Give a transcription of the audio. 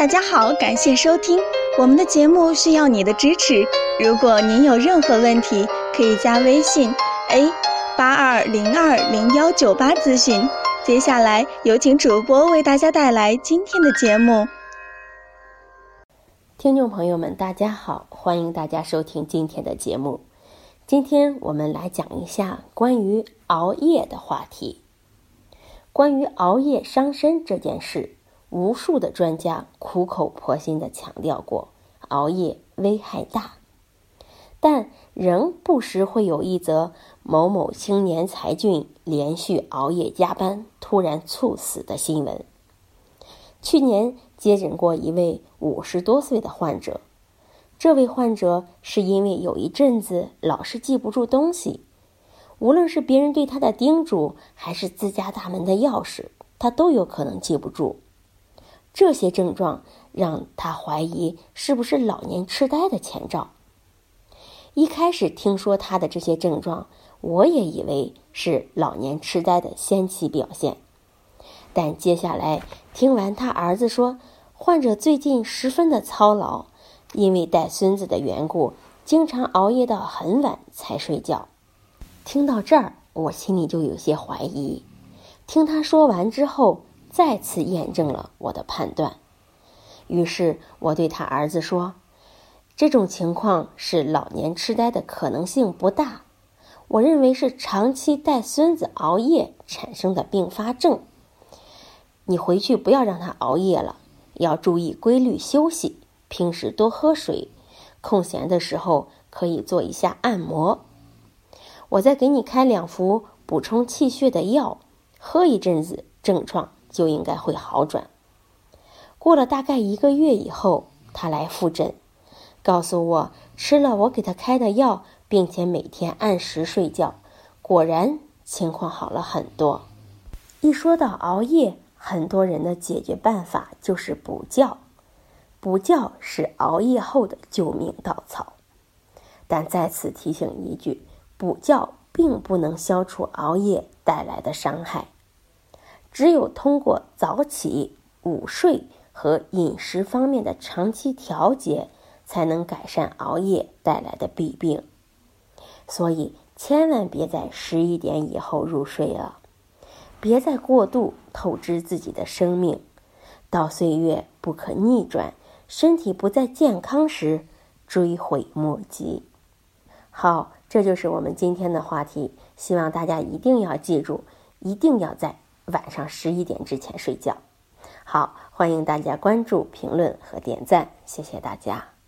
大家好，感谢收听我们的节目，需要你的支持。如果您有任何问题，可以加微信 a 八二零二零幺九八咨询。接下来有请主播为大家带来今天的节目。听众朋友们，大家好，欢迎大家收听今天的节目。今天我们来讲一下关于熬夜的话题。关于熬夜伤身这件事，无数的专家苦口婆心的强调过，熬夜危害大。但仍不时会有一则某某青年才俊连续熬夜加班突然猝死的新闻。去年接诊过一位五十多岁的患者。这位患者是因为有一阵子老是记不住东西，无论是别人对他的叮嘱，还是自家大门的钥匙，他都有可能记不住。这些症状让他怀疑是不是老年痴呆的前兆。一开始听说他的这些症状，我也以为是老年痴呆的先期表现，但接下来听完他儿子说，患者最近十分的操劳。因为带孙子的缘故，经常熬夜到很晚才睡觉。听到这儿，我心里就有些怀疑。听他说完之后，再次验证了我的判断。于是我对他儿子说：“这种情况是老年痴呆的可能性不大，我认为是长期带孙子熬夜产生的并发症。你回去不要让他熬夜了，要注意规律休息。”平时多喝水，空闲的时候可以做一下按摩。我再给你开两服补充气血的药，喝一阵子，症状就应该会好转。过了大概一个月以后，他来复诊，告诉我吃了我给他开的药，并且每天按时睡觉，果然情况好了很多。一说到熬夜，很多人的解决办法就是补觉。补觉是熬夜后的救命稻草，但再次提醒一句：补觉并不能消除熬夜带来的伤害。只有通过早起、午睡和饮食方面的长期调节，才能改善熬夜带来的弊病。所以，千万别在十一点以后入睡了，别再过度透支自己的生命，到岁月不可逆转。身体不再健康时，追悔莫及。好，这就是我们今天的话题。希望大家一定要记住，一定要在晚上十一点之前睡觉。好，欢迎大家关注、评论和点赞，谢谢大家。